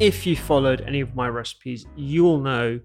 if you followed any of my recipes, you'll know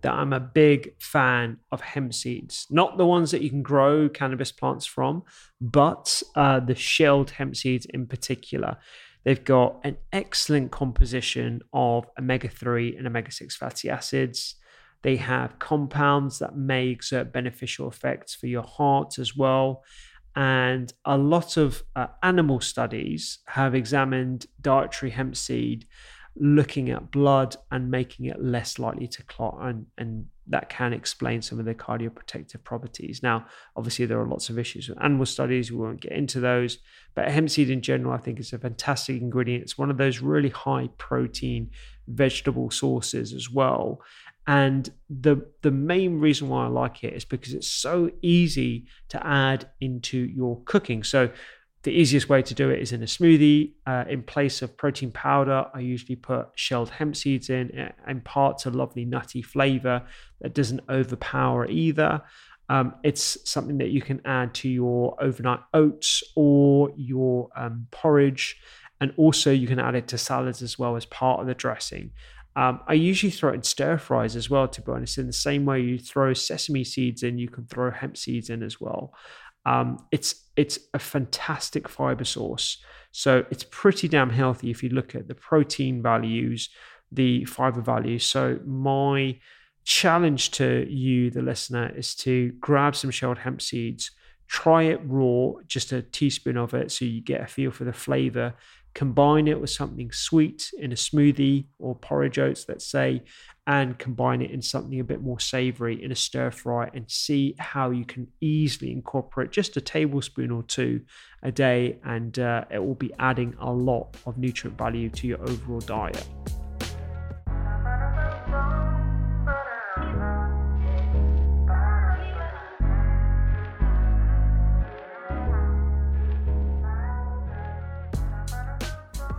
that I'm a big fan of hemp seeds. Not the ones that you can grow cannabis plants from, but uh, the shelled hemp seeds in particular. They've got an excellent composition of omega 3 and omega 6 fatty acids. They have compounds that may exert beneficial effects for your heart as well. And a lot of uh, animal studies have examined dietary hemp seed looking at blood and making it less likely to clot and, and that can explain some of the cardioprotective properties. Now, obviously, there are lots of issues with animal studies. We won't get into those. But hemp seed in general, I think, is a fantastic ingredient. It's one of those really high protein vegetable sources as well. And the the main reason why I like it is because it's so easy to add into your cooking. So the easiest way to do it is in a smoothie. Uh, in place of protein powder, I usually put shelled hemp seeds in. It imparts a lovely nutty flavor that doesn't overpower either. Um, it's something that you can add to your overnight oats or your um, porridge. And also, you can add it to salads as well as part of the dressing. Um, I usually throw it in stir fries as well, to be honest. In the same way you throw sesame seeds in, you can throw hemp seeds in as well. Um, it's it's a fantastic fiber source, so it's pretty damn healthy if you look at the protein values, the fiber values. So my challenge to you, the listener, is to grab some shelled hemp seeds, try it raw, just a teaspoon of it, so you get a feel for the flavor. Combine it with something sweet in a smoothie or porridge oats, let's say, and combine it in something a bit more savory in a stir fry and see how you can easily incorporate just a tablespoon or two a day and uh, it will be adding a lot of nutrient value to your overall diet.